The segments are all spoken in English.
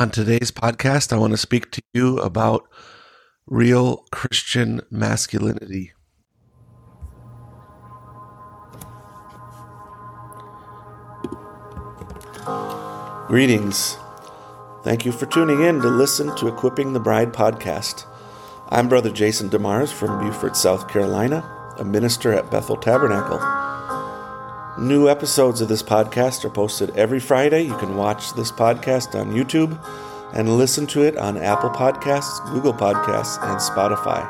On today's podcast, I want to speak to you about real Christian masculinity. Greetings. Thank you for tuning in to listen to Equipping the Bride podcast. I'm Brother Jason DeMars from Beaufort, South Carolina, a minister at Bethel Tabernacle. New episodes of this podcast are posted every Friday. You can watch this podcast on YouTube and listen to it on Apple Podcasts, Google Podcasts, and Spotify.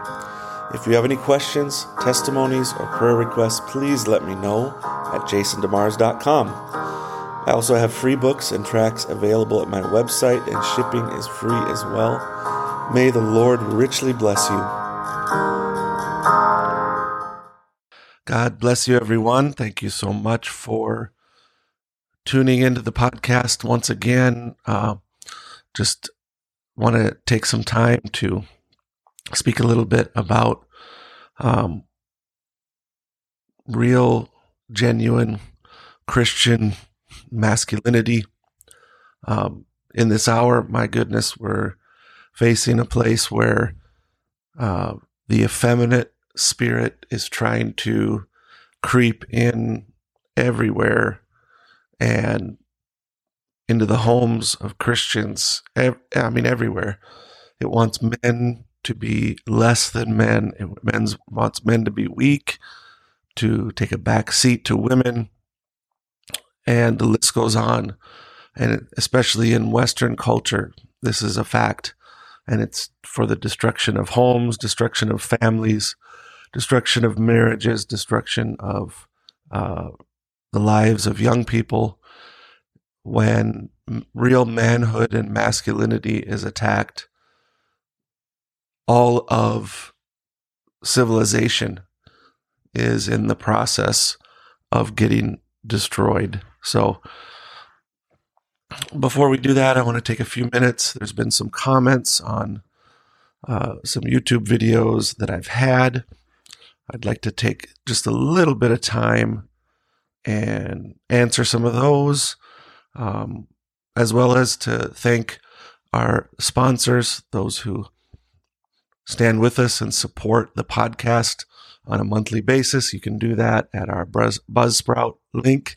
If you have any questions, testimonies, or prayer requests, please let me know at jasondemars.com. I also have free books and tracks available at my website, and shipping is free as well. May the Lord richly bless you. God bless you, everyone. Thank you so much for tuning into the podcast once again. Uh, just want to take some time to speak a little bit about um, real, genuine Christian masculinity. Um, in this hour, my goodness, we're facing a place where uh, the effeminate spirit is trying to creep in everywhere and into the homes of Christians. I mean, everywhere. It wants men to be less than men. It wants men to be weak, to take a back seat to women, and the list goes on. And especially in Western culture, this is a fact. And it's for the destruction of homes, destruction of families, destruction of marriages, destruction of uh, the lives of young people. When real manhood and masculinity is attacked, all of civilization is in the process of getting destroyed. So, before we do that, I want to take a few minutes. There's been some comments on uh, some YouTube videos that I've had. I'd like to take just a little bit of time and answer some of those, um, as well as to thank our sponsors, those who stand with us and support the podcast on a monthly basis. You can do that at our Buzz, Buzzsprout link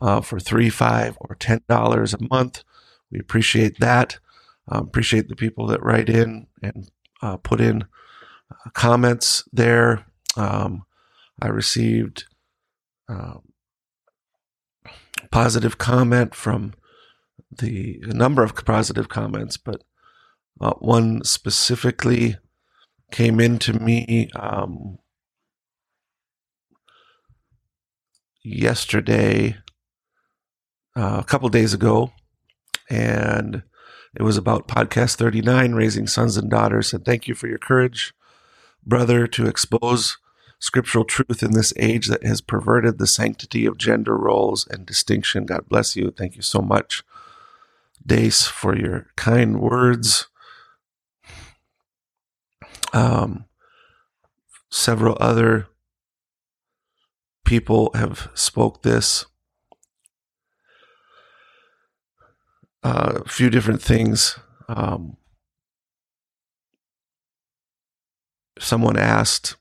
uh, for three, five, or ten dollars a month. We appreciate that. Um, appreciate the people that write in and uh, put in uh, comments there um, I received uh, positive comment from the a number of positive comments, but uh, one specifically came into me um, yesterday, uh, a couple days ago, and it was about podcast 39, Raising Sons and Daughters. And thank you for your courage, brother, to expose scriptural truth in this age that has perverted the sanctity of gender roles and distinction. God bless you. Thank you so much, Dace, for your kind words. Um, several other people have spoke this. Uh, a few different things. Um, someone asked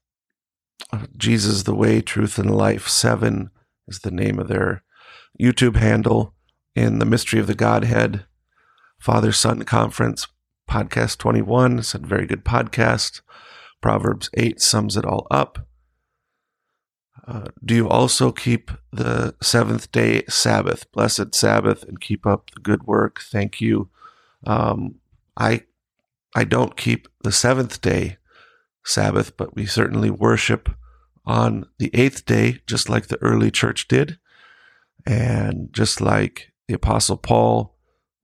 Jesus the Way, Truth, and Life 7 is the name of their YouTube handle in the Mystery of the Godhead Father Son Conference, Podcast 21. It's a very good podcast. Proverbs 8 sums it all up. Uh, do you also keep the seventh day Sabbath, blessed Sabbath, and keep up the good work? Thank you. Um, I I don't keep the seventh day Sabbath, but we certainly worship on the eighth day, just like the early church did, and just like the Apostle Paul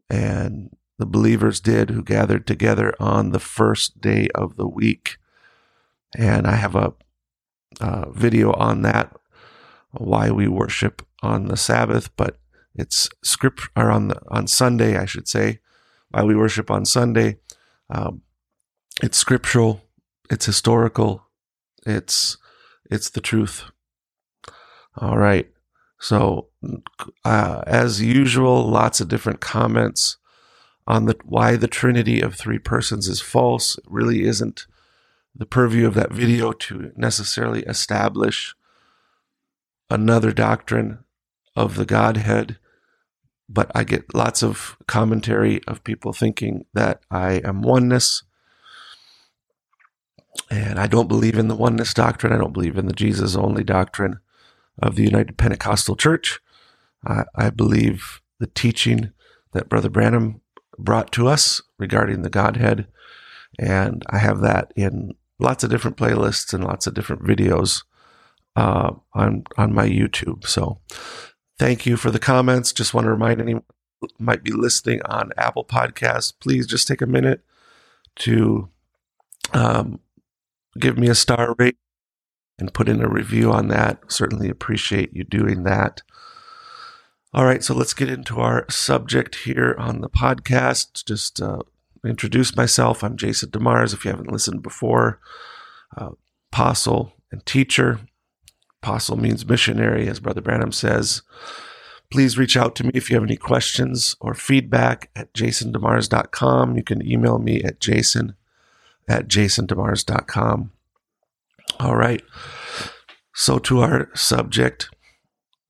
and the believers did who gathered together on the first day of the week. And I have a, a video on that, why we worship on the Sabbath, but it's script or on the on Sunday, I should say, why we worship on Sunday. Um, it's scriptural it's historical. It's it's the truth. All right. So, uh, as usual, lots of different comments on the why the Trinity of three persons is false. It really isn't the purview of that video to necessarily establish another doctrine of the Godhead. But I get lots of commentary of people thinking that I am oneness. And I don't believe in the oneness doctrine. I don't believe in the Jesus only doctrine of the United Pentecostal Church. I, I believe the teaching that Brother Branham brought to us regarding the Godhead. And I have that in lots of different playlists and lots of different videos uh, on on my YouTube. So thank you for the comments. Just want to remind anyone might be listening on Apple Podcasts, please just take a minute to um, give me a star rate and put in a review on that. Certainly appreciate you doing that. All right, so let's get into our subject here on the podcast. Just uh, introduce myself. I'm Jason DeMars. If you haven't listened before, uh, apostle and teacher. Apostle means missionary, as Brother Branham says. Please reach out to me if you have any questions or feedback at jasondemars.com. You can email me at jason at jasondemars.com. All right. So, to our subject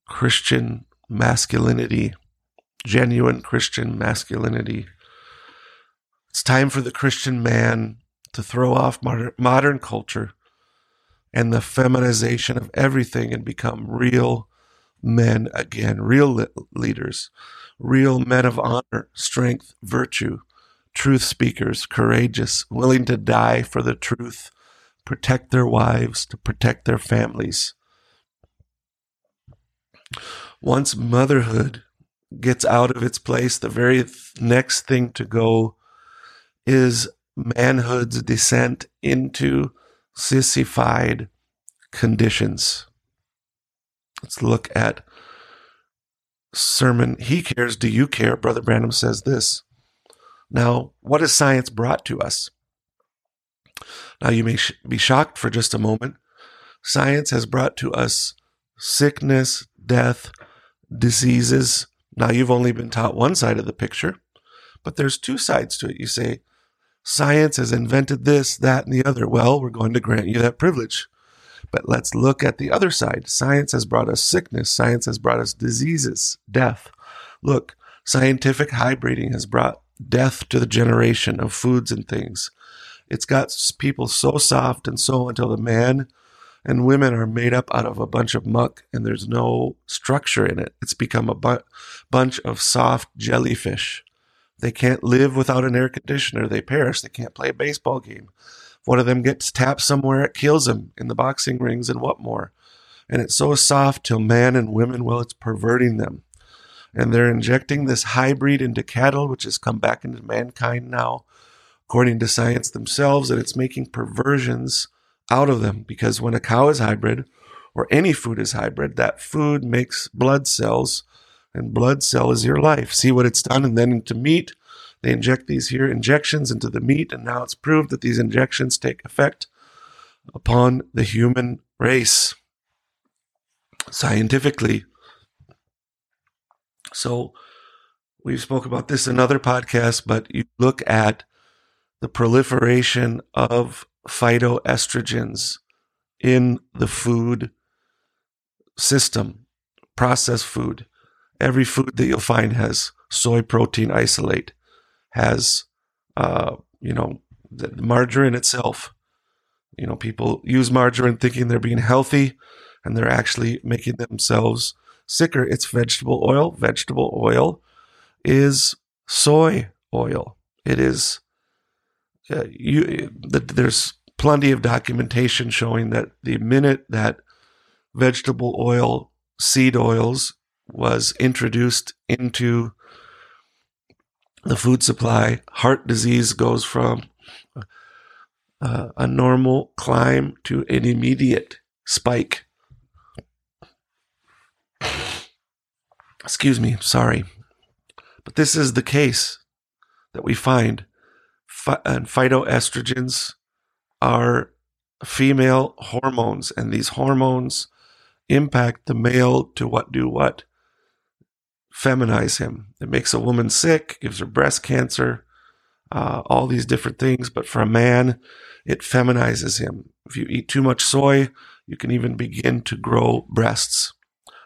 Christian masculinity, genuine Christian masculinity. It's time for the Christian man to throw off modern culture and the feminization of everything and become real men again, real leaders, real men of honor, strength, virtue, truth speakers, courageous, willing to die for the truth, protect their wives, to protect their families. Once motherhood gets out of its place, the very next thing to go is manhood's descent into sissified conditions. Let's look at sermon He Cares, Do You Care? Brother Branham says this. Now, what has science brought to us? Now, you may sh- be shocked for just a moment. Science has brought to us sickness, death, diseases. Now, you've only been taught one side of the picture, but there's two sides to it. You say, science has invented this, that, and the other. Well, we're going to grant you that privilege. But let's look at the other side. Science has brought us sickness, science has brought us diseases, death. Look, scientific hybriding has brought death to the generation of foods and things. It's got people so soft and so until the man and women are made up out of a bunch of muck and there's no structure in it. It's become a bu- bunch of soft jellyfish. They can't live without an air conditioner. They perish. They can't play a baseball game. If one of them gets tapped somewhere, it kills them in the boxing rings and what more. And it's so soft till man and women, well, it's perverting them. And they're injecting this hybrid into cattle, which has come back into mankind now, according to science themselves, and it's making perversions out of them because when a cow is hybrid or any food is hybrid, that food makes blood cells and blood cell is your life. See what it's done. And then into meat, they inject these here injections into the meat. And now it's proved that these injections take effect upon the human race scientifically. So we've spoke about this in other podcasts, but you look at the proliferation of phytoestrogens in the food system, processed food. Every food that you'll find has soy protein isolate, has, uh, you know, the margarine itself. You know, people use margarine thinking they're being healthy and they're actually making themselves sicker. It's vegetable oil. Vegetable oil is soy oil. It is uh, you, the, there's plenty of documentation showing that the minute that vegetable oil, seed oils, was introduced into the food supply, heart disease goes from uh, a normal climb to an immediate spike. Excuse me, sorry. But this is the case that we find and phytoestrogens are female hormones, and these hormones impact the male to what do what. feminize him. It makes a woman sick, gives her breast cancer, uh, all these different things. But for a man, it feminizes him. If you eat too much soy, you can even begin to grow breasts.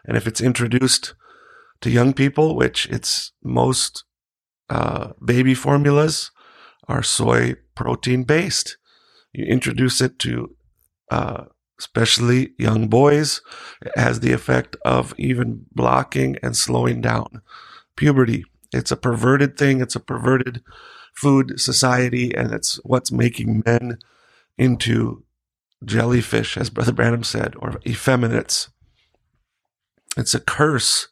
And if it's introduced to young people, which it's most uh, baby formulas are soy protein based. You introduce it to uh, especially young boys, it has the effect of even blocking and slowing down puberty. It's a perverted thing. It's a perverted food society, and it's what's making men into jellyfish, as Brother Branham said, or effeminates. It's a curse.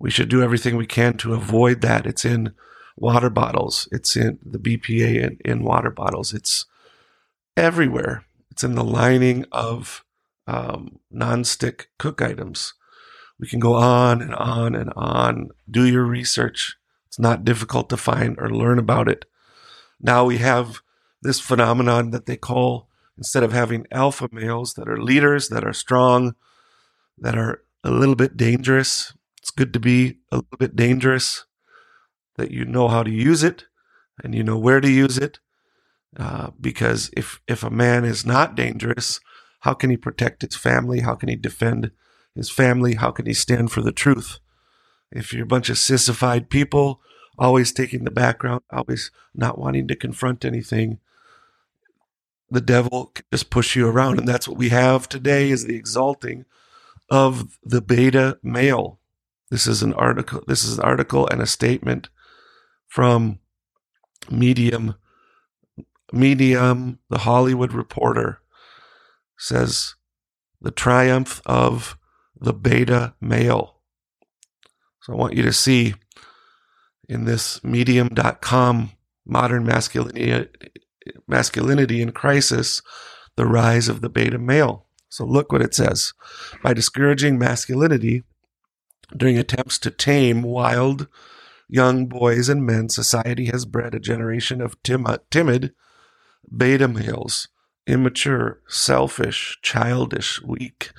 We should do everything we can to avoid that. It's in water bottles. It's in the BPA in, in water bottles. It's everywhere. It's in the lining of um, nonstick cook items. We can go on and on and on. Do your research. It's not difficult to find or learn about it. Now we have this phenomenon that they call, instead of having alpha males that are leaders, that are strong, that are a little bit dangerous, it's good to be a little bit dangerous, that you know how to use it and you know where to use it uh, because if if a man is not dangerous, how can he protect his family? How can he defend his family? How can he stand for the truth? If you're a bunch of sissified people, always taking the background, always not wanting to confront anything, the devil can just push you around, and that's what we have today: is the exalting of the beta male. This is an article. This is an article and a statement from Medium Medium, the Hollywood Reporter, says the triumph of the beta male. So I want you to see in this medium.com modern masculinity, masculinity in crisis, the rise of the beta male. So look what it says. By discouraging masculinity during attempts to tame wild young boys and men, society has bred a generation of tim- timid beta males, immature, selfish, childish, weak,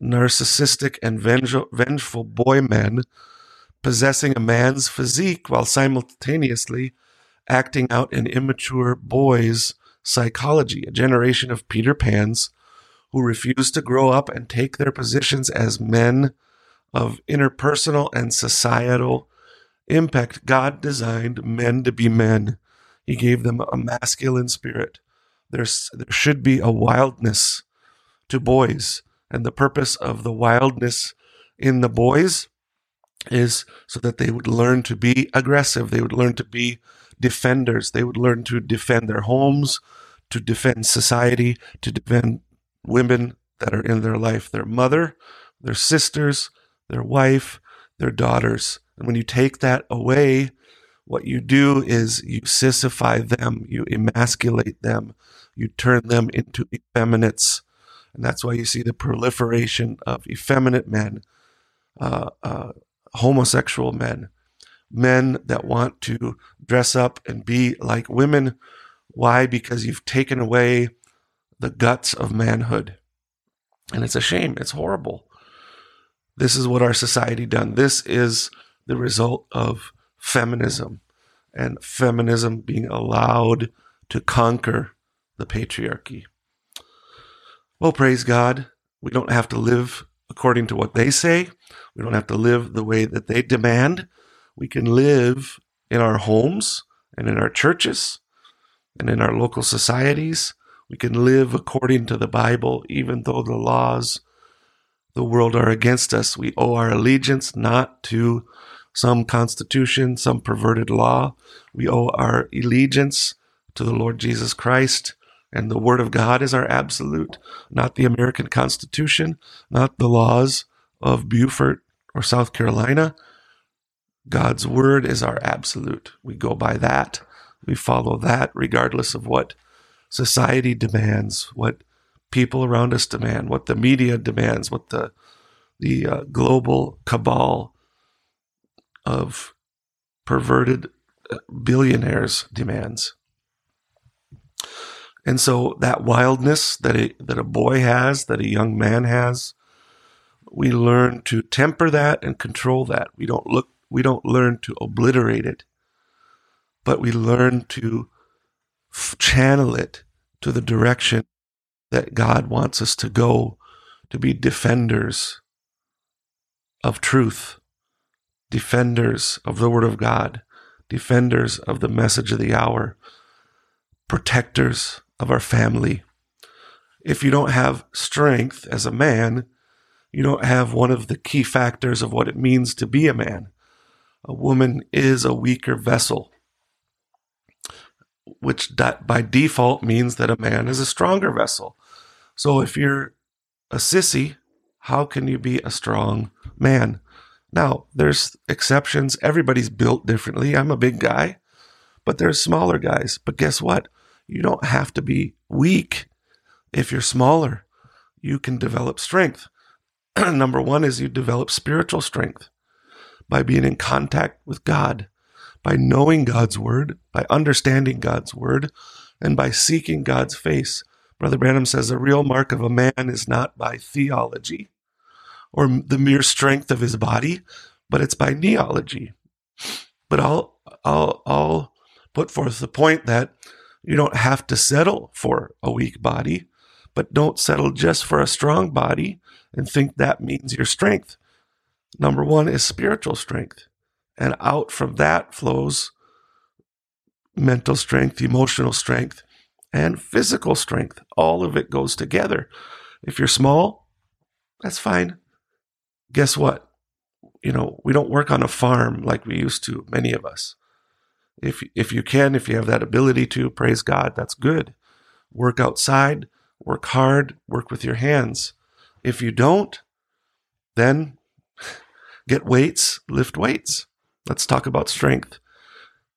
narcissistic, and vengeful boy men possessing a man's physique while simultaneously acting out an immature boy's psychology, a generation of Peter Pans who refuse to grow up and take their positions as men of interpersonal and societal impact. God designed men to be men. He gave them a masculine spirit. There's, there should be a wildness to boys. And the purpose of the wildness in the boys is so that they would learn to be aggressive. They would learn to be defenders. They would learn to defend their homes, to defend society, to defend women that are in their life, their mother, their sisters, their wife, their daughters. And when you take that away, what you do is you sissify them, you emasculate them, you turn them into effeminates. And that's why you see the proliferation of effeminate men, uh, uh, homosexual men, men that want to dress up and be like women. Why? Because you've taken away the guts of manhood. And it's a shame. It's horrible. This is what our society done. This is the result of feminism and feminism being allowed to conquer the patriarchy. Well, praise God. We don't have to live according to what they say. We don't have to live the way that they demand. We can live in our homes and in our churches and in our local societies. We can live according to the Bible, even though the laws the world are against us. We owe our allegiance not to some constitution, some perverted law. We owe our allegiance to the Lord Jesus Christ. And the Word of God is our absolute, not the American Constitution, not the laws of Beaufort or South Carolina. God's Word is our absolute. We go by that. We follow that regardless of what society demands, what people around us demand, what the media demands, what the the uh, global cabal of perverted uh, billionaires demands. And so that wildness that a, that a boy has, that a young man has, we learn to temper that and control that. We don't look, we don't learn to obliterate it, but we learn to channel it to the direction that God wants us to go to be defenders of truth, defenders of the Word of God, defenders of the message of the hour, protectors of our family. If you don't have strength as a man, you don't have one of the key factors of what it means to be a man. A woman is a weaker vessel, which by default means that a man is a stronger vessel. So if you're a sissy, how can you be a strong man? Now, there's exceptions. Everybody's built differently. I'm a big guy, but there's smaller guys. But guess what? You don't have to be weak if you're smaller. You can develop strength. Number one is you develop spiritual strength by being in contact with God, by knowing God's word, by understanding God's word, and by seeking God's face. Brother Branham says the real mark of a man is not by theology or the mere strength of his body, but it's by neology. But I'll, I'll, I'll put forth the point that you don't have to settle for a weak body, but don't settle just for a strong body and think that means your strength. Number one is spiritual strength. And out from that flows mental strength, emotional strength, and physical strength. All of it goes together. If you're small, that's fine guess what? You know, we don't work on a farm like we used to, many of us. If, if you can, if you have that ability to, praise God, that's good. Work outside, work hard, work with your hands. If you don't, then get weights, lift weights. Let's talk about strength.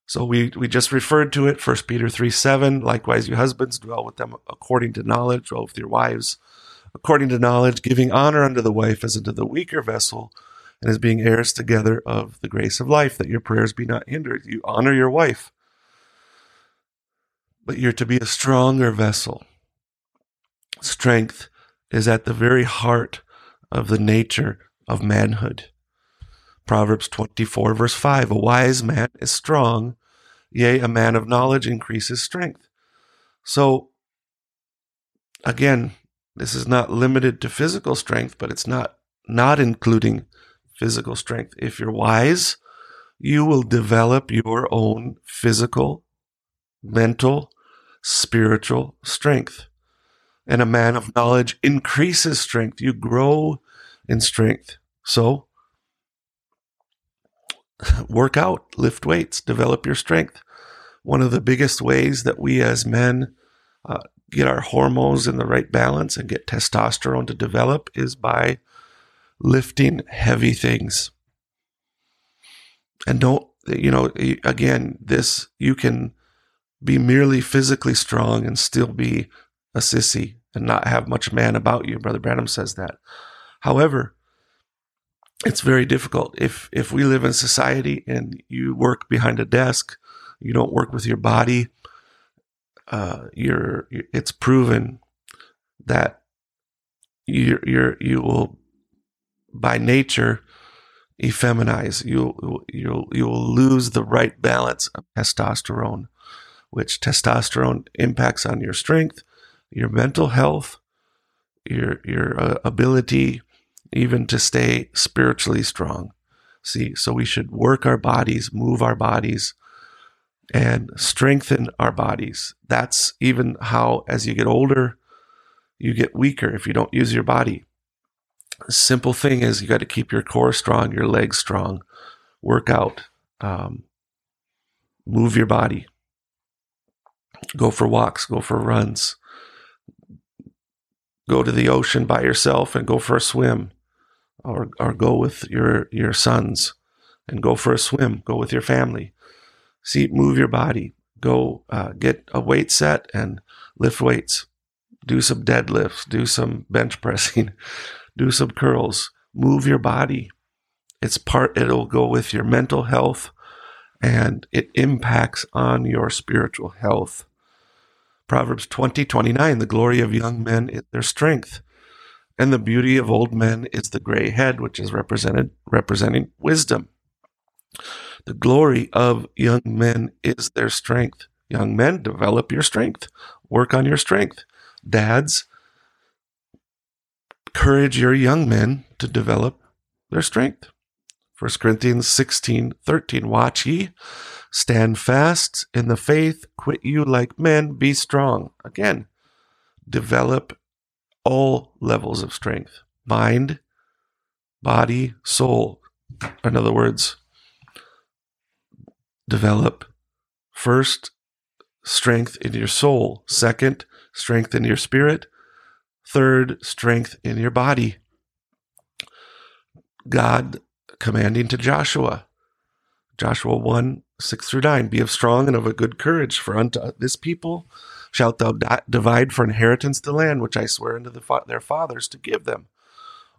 So we, we just referred to it, 1 Peter 3 7. Likewise, you husbands, dwell with them according to knowledge, dwell with your wives according to knowledge, giving honor unto the wife as unto the weaker vessel, and as being heirs together of the grace of life, that your prayers be not hindered. You honor your wife, but you're to be a stronger vessel. Strength is at the very heart of the nature of manhood. Proverbs 24, verse 5 A wise man is strong, yea, a man of knowledge increases strength. So, again, this is not limited to physical strength, but it's not not including physical strength. If you're wise, you will develop your own physical, mental, spiritual strength. And a man of knowledge increases strength. You grow in strength. So, work out, lift weights, develop your strength. One of the biggest ways that we as men uh, get our hormones in the right balance and get testosterone to develop is by lifting heavy things. And don't, you know, again, this, you can be merely physically strong and still be a sissy and not have much man about you. Brother Branham says that. However, it's very difficult if if we live in society and you work behind a desk, you don't work with your body, uh, you're, it's proven that you're, you're, you will by nature effeminize. You'll, you'll, you'll lose the right balance of testosterone, which testosterone impacts on your strength, your mental health, your, your uh, ability even to stay spiritually strong. See, so we should work our bodies, move our bodies, and strengthen our bodies. That's even how, as you get older, you get weaker if you don't use your body. A simple thing is you got to keep your core strong, your legs strong, work out, um, move your body, go for walks, go for runs, go to the ocean by yourself and go for a swim, or or go with your your sons and go for a swim, go with your family See, move your body. Go uh, get a weight set and lift weights. Do some deadlifts. Do some bench pressing. do some curls. Move your body. It's part, it'll go with your mental health and it impacts on your spiritual health. Proverbs 20, 29, the glory of young men is their strength. And the beauty of old men is the gray head, which is represented representing wisdom. The glory of young men is their strength. Young men, develop your strength. Work on your strength. Dads, encourage your young men to develop their strength. 1 Corinthians 16, 13. Watch ye, stand fast in the faith, quit you like men, be strong. Again, develop all levels of strength mind, body, soul. In other words, develop first strength in your soul, second, strength in your spirit, third, strength in your body. God commanding to Joshua, Joshua 1 6 through 9, be of strong and of a good courage, for unto this people shalt thou divide for inheritance the land which I swear unto the fa- their fathers to give them.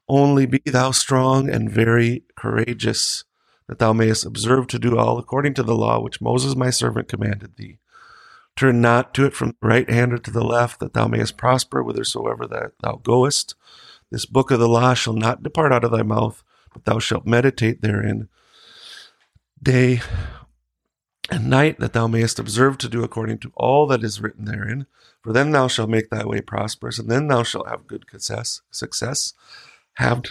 Only be thou strong and very courageous, that thou mayest observe to do all according to the law which Moses my servant commanded thee. Turn not to it from the right hand or to the left, that thou mayest prosper whithersoever that thou goest. This book of the law shall not depart out of thy mouth, but thou shalt meditate therein day and night, that thou mayest observe to do according to all that is written therein. For then thou shalt make thy way prosperous, and then thou shalt have good success. Success. Have,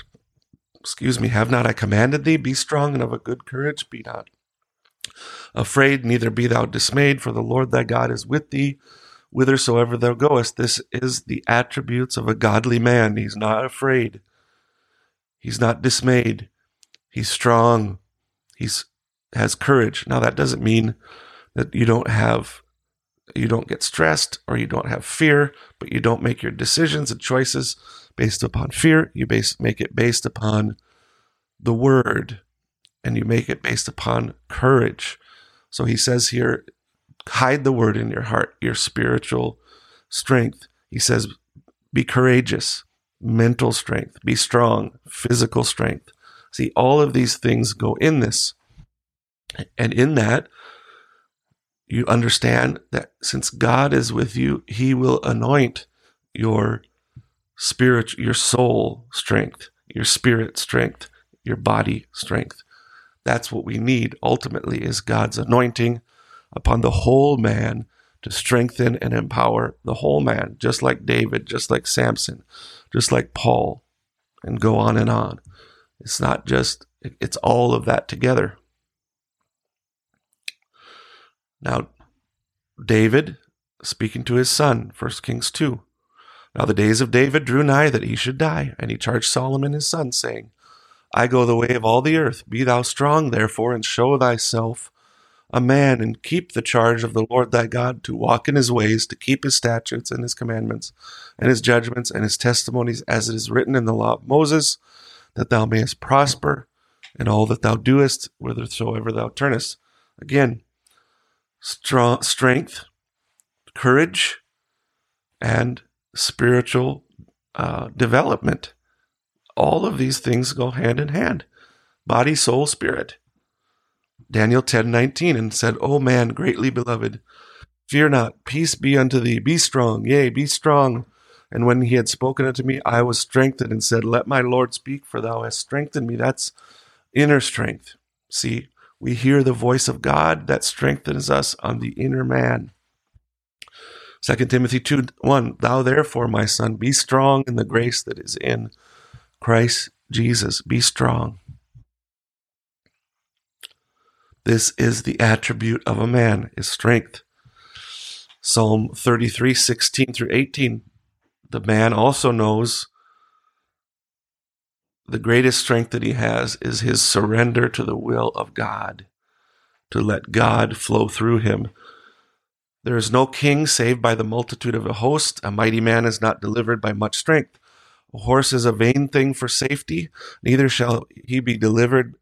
excuse me, have not I commanded thee? Be strong and of a good courage. Be not afraid, neither be thou dismayed, for the Lord thy God is with thee whithersoever thou goest. This is the attributes of a godly man. He's not afraid. He's not dismayed. He's strong. He's has courage. Now that doesn't mean that you don't have you don't get stressed or you don't have fear, but you don't make your decisions and choices based upon fear. You base make it based upon the word and you make it based upon courage. So he says here, hide the word in your heart, your spiritual strength. He says, be courageous, mental strength, be strong, physical strength. See, all of these things go in this. And in that, you understand that since God is with you, He will anoint your spirit, your soul strength, your spirit strength, your body strength. That's what we need ultimately is God's anointing upon the whole man to strengthen and empower the whole man, just like David, just like Samson, just like Paul, and go on and on. It's not just, it's all of that together. Now, David speaking to his son, 1 Kings 2. Now the days of David drew nigh that he should die, and he charged Solomon his son, saying, I go the way of all the earth. Be thou strong, therefore, and show thyself a man, and keep the charge of the Lord thy God, to walk in his ways, to keep his statutes and his commandments, and his judgments and his testimonies, as it is written in the law of Moses, that thou mayest prosper in all that thou doest, whithersoever thou turnest. Again, strong, strength, courage, and spiritual uh, development. All of these things go hand in hand body, soul, spirit. Daniel 10 19 and said, O man, greatly beloved, fear not, peace be unto thee, be strong, yea, be strong. And when he had spoken unto me, I was strengthened and said, Let my Lord speak, for thou hast strengthened me. That's inner strength. See, we hear the voice of God that strengthens us on the inner man. 2 Timothy 2 1 Thou therefore, my son, be strong in the grace that is in Christ Jesus. Be strong. This is the attribute of a man, is strength. Psalm 33, 16 through 18. The man also knows the greatest strength that he has is his surrender to the will of God, to let God flow through him. There is no king saved by the multitude of a host. A mighty man is not delivered by much strength. A horse is a vain thing for safety, neither shall he be delivered,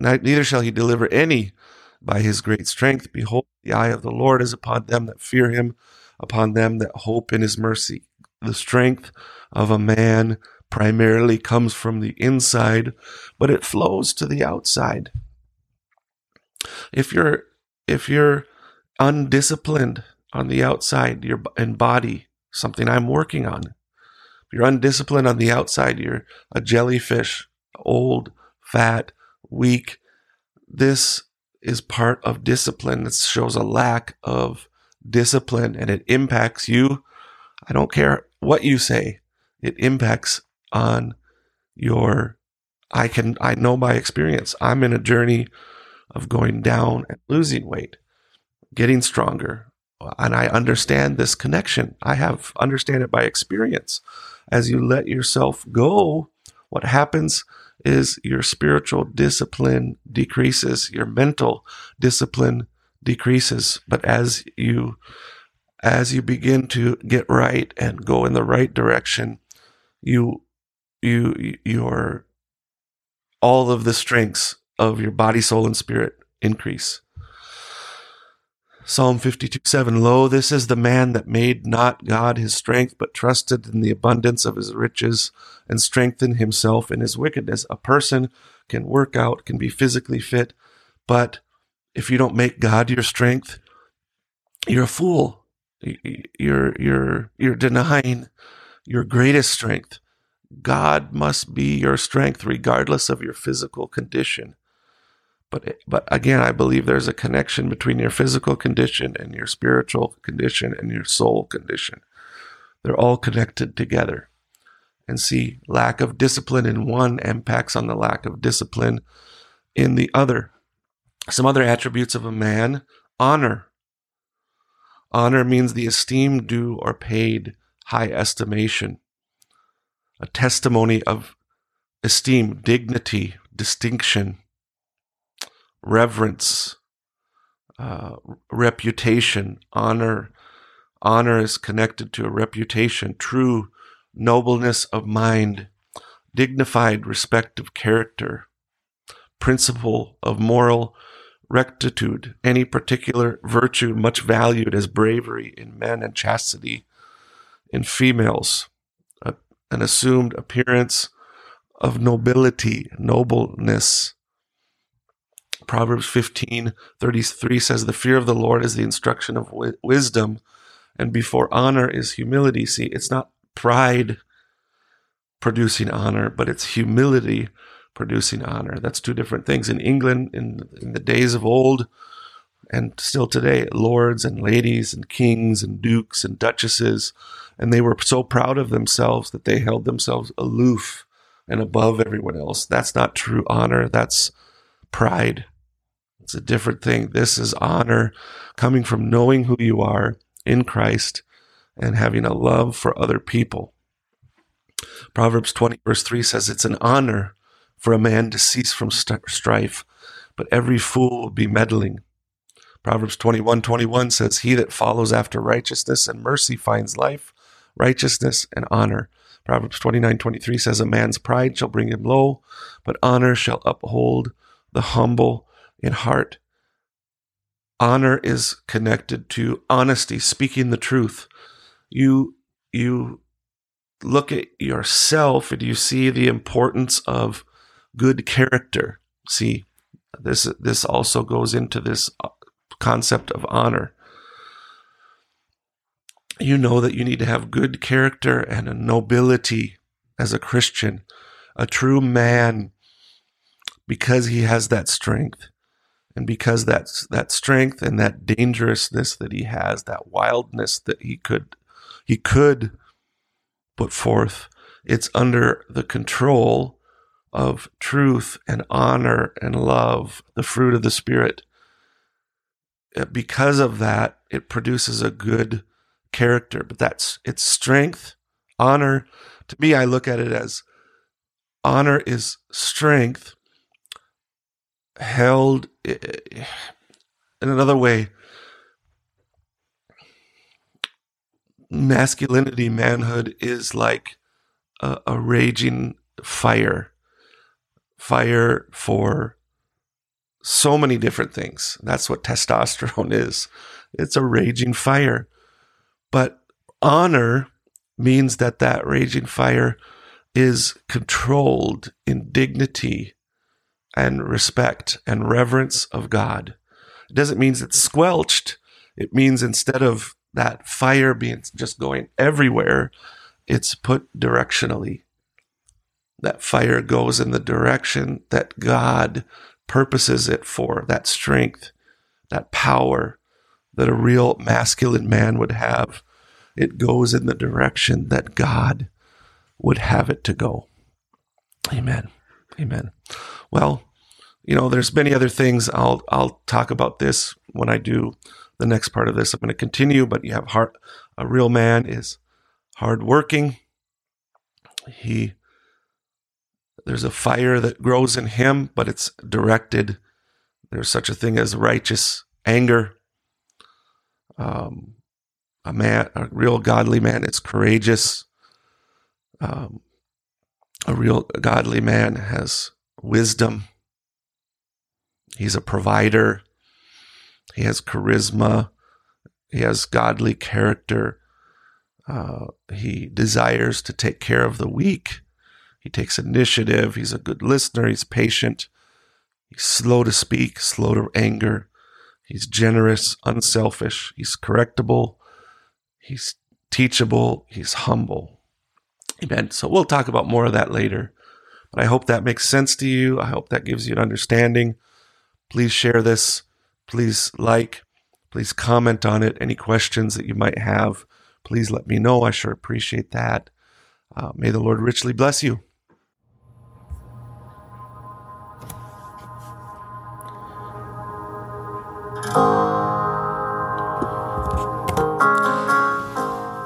neither shall he deliver any by his great strength. Behold, the eye of the Lord is upon them that fear him, upon them that hope in his mercy. The strength of a man primarily comes from the inside, but it flows to the outside. If you're if you're undisciplined on the outside, your and body, something I'm working on, If you're undisciplined on the outside, you're a jellyfish, old, fat, weak. This is part of discipline. This shows a lack of discipline and it impacts you. I don't care what you say. It impacts on your I can I know by experience. I'm in a journey of going down and losing weight, getting stronger. And I understand this connection. I have understand it by experience. As you let yourself go, what happens is your spiritual discipline decreases, your mental discipline decreases. But as you as you begin to get right and go in the right direction, you you your all of the strengths of your body, soul, and spirit increase. Psalm 52 7 Lo, this is the man that made not God his strength, but trusted in the abundance of his riches and strengthened himself in his wickedness. A person can work out, can be physically fit, but if you don't make God your strength, you're a fool. You're, you're, you're denying your greatest strength. God must be your strength regardless of your physical condition. But, eh, but again, I believe there's a connection between your physical condition and your spiritual condition and your soul condition. They're all connected together. And see, lack of discipline in one impacts on the lack of discipline in the other. Some other attributes of a man honor. Honor means the esteem due or paid high estimation a testimony of esteem, dignity, distinction, reverence, uh, reputation, honor. Honor is connected to a reputation, true nobleness of mind, dignified respect of character, principle of moral rectitude, any particular virtue much valued as bravery in men and chastity in females an assumed appearance of nobility, nobleness. Proverbs 15 33 says, The fear of the Lord is the instruction of wi- wisdom, and before honor is humility. See, it's not pride producing honor, but it's humility producing honor. That's two different things. In England, in, in the days of old, and still today, lords and ladies and kings and dukes and duchesses and they were so proud of themselves that they held themselves aloof and above everyone else. That's not true honor. That's pride. It's a different thing. This is honor coming from knowing who you are in Christ and having a love for other people. Proverbs 20, verse 3 says, It's an honor for a man to cease from strife, but every fool will be meddling. Proverbs 21, 21 says, He that follows after righteousness and mercy finds life, righteousness, and honor. Proverbs 29 23 says, A man's pride shall bring him low, but honor shall uphold the humble in heart. Honor is connected to honesty, speaking the truth. You, you look at yourself and you see the importance of good character. See, this, this also goes into this uh, concept of honor you know that you need to have good character and a nobility as a Christian, a true man, because he has that strength. And because that's that strength and that dangerousness that he has, that wildness that he could he could put forth, it's under the control of truth and honor and love, the fruit of the Spirit. Uh, because of that, it produces a good character, but that's its strength, honor. To me, I look at it as honor is strength held in another way. Masculinity, manhood is like a, a raging fire, fire for so many different things. That's what testosterone is. It's a raging fire. But honor means that that raging fire is controlled in dignity and respect and reverence of God. It doesn't mean it's squelched. It means instead of that fire being just going everywhere, it's put directionally. That fire goes in the direction that God purposes it for, that strength, that power that a real masculine man would have. It goes in the direction that God would have it to go. Amen. Amen. Well, you know, there's many other things. I'll I'll talk about this when I do the next part of this. I'm going to continue, but you have heart. A real man is hardworking. He there's a fire that grows in him, but it's directed. There's such a thing as righteous anger. Um, a man, a real godly man, it's courageous. Um, a real godly man has wisdom. He's a provider. He has charisma. He has godly character. Uh, he desires to take care of the weak. He takes initiative. He's a good listener. He's patient. He's slow to speak, slow to anger. He's generous, unselfish. He's correctable. He's teachable. He's humble. Amen. So we'll talk about more of that later. But I hope that makes sense to you. I hope that gives you an understanding. Please share this. Please like. Please comment on it. Any questions that you might have, please let me know. I sure appreciate that. Uh, may the Lord richly bless you.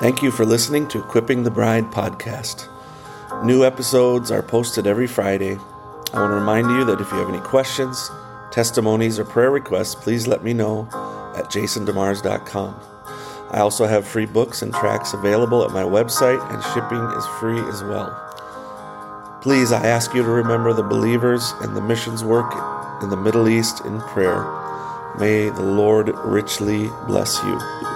Thank you for listening to Equipping the Bride podcast. New episodes are posted every Friday. I want to remind you that if you have any questions, testimonies, or prayer requests, please let me know at jasondemars.com. I also have free books and tracks available at my website, and shipping is free as well. Please, I ask you to remember the believers and the missions work in the Middle East in prayer. May the Lord richly bless you.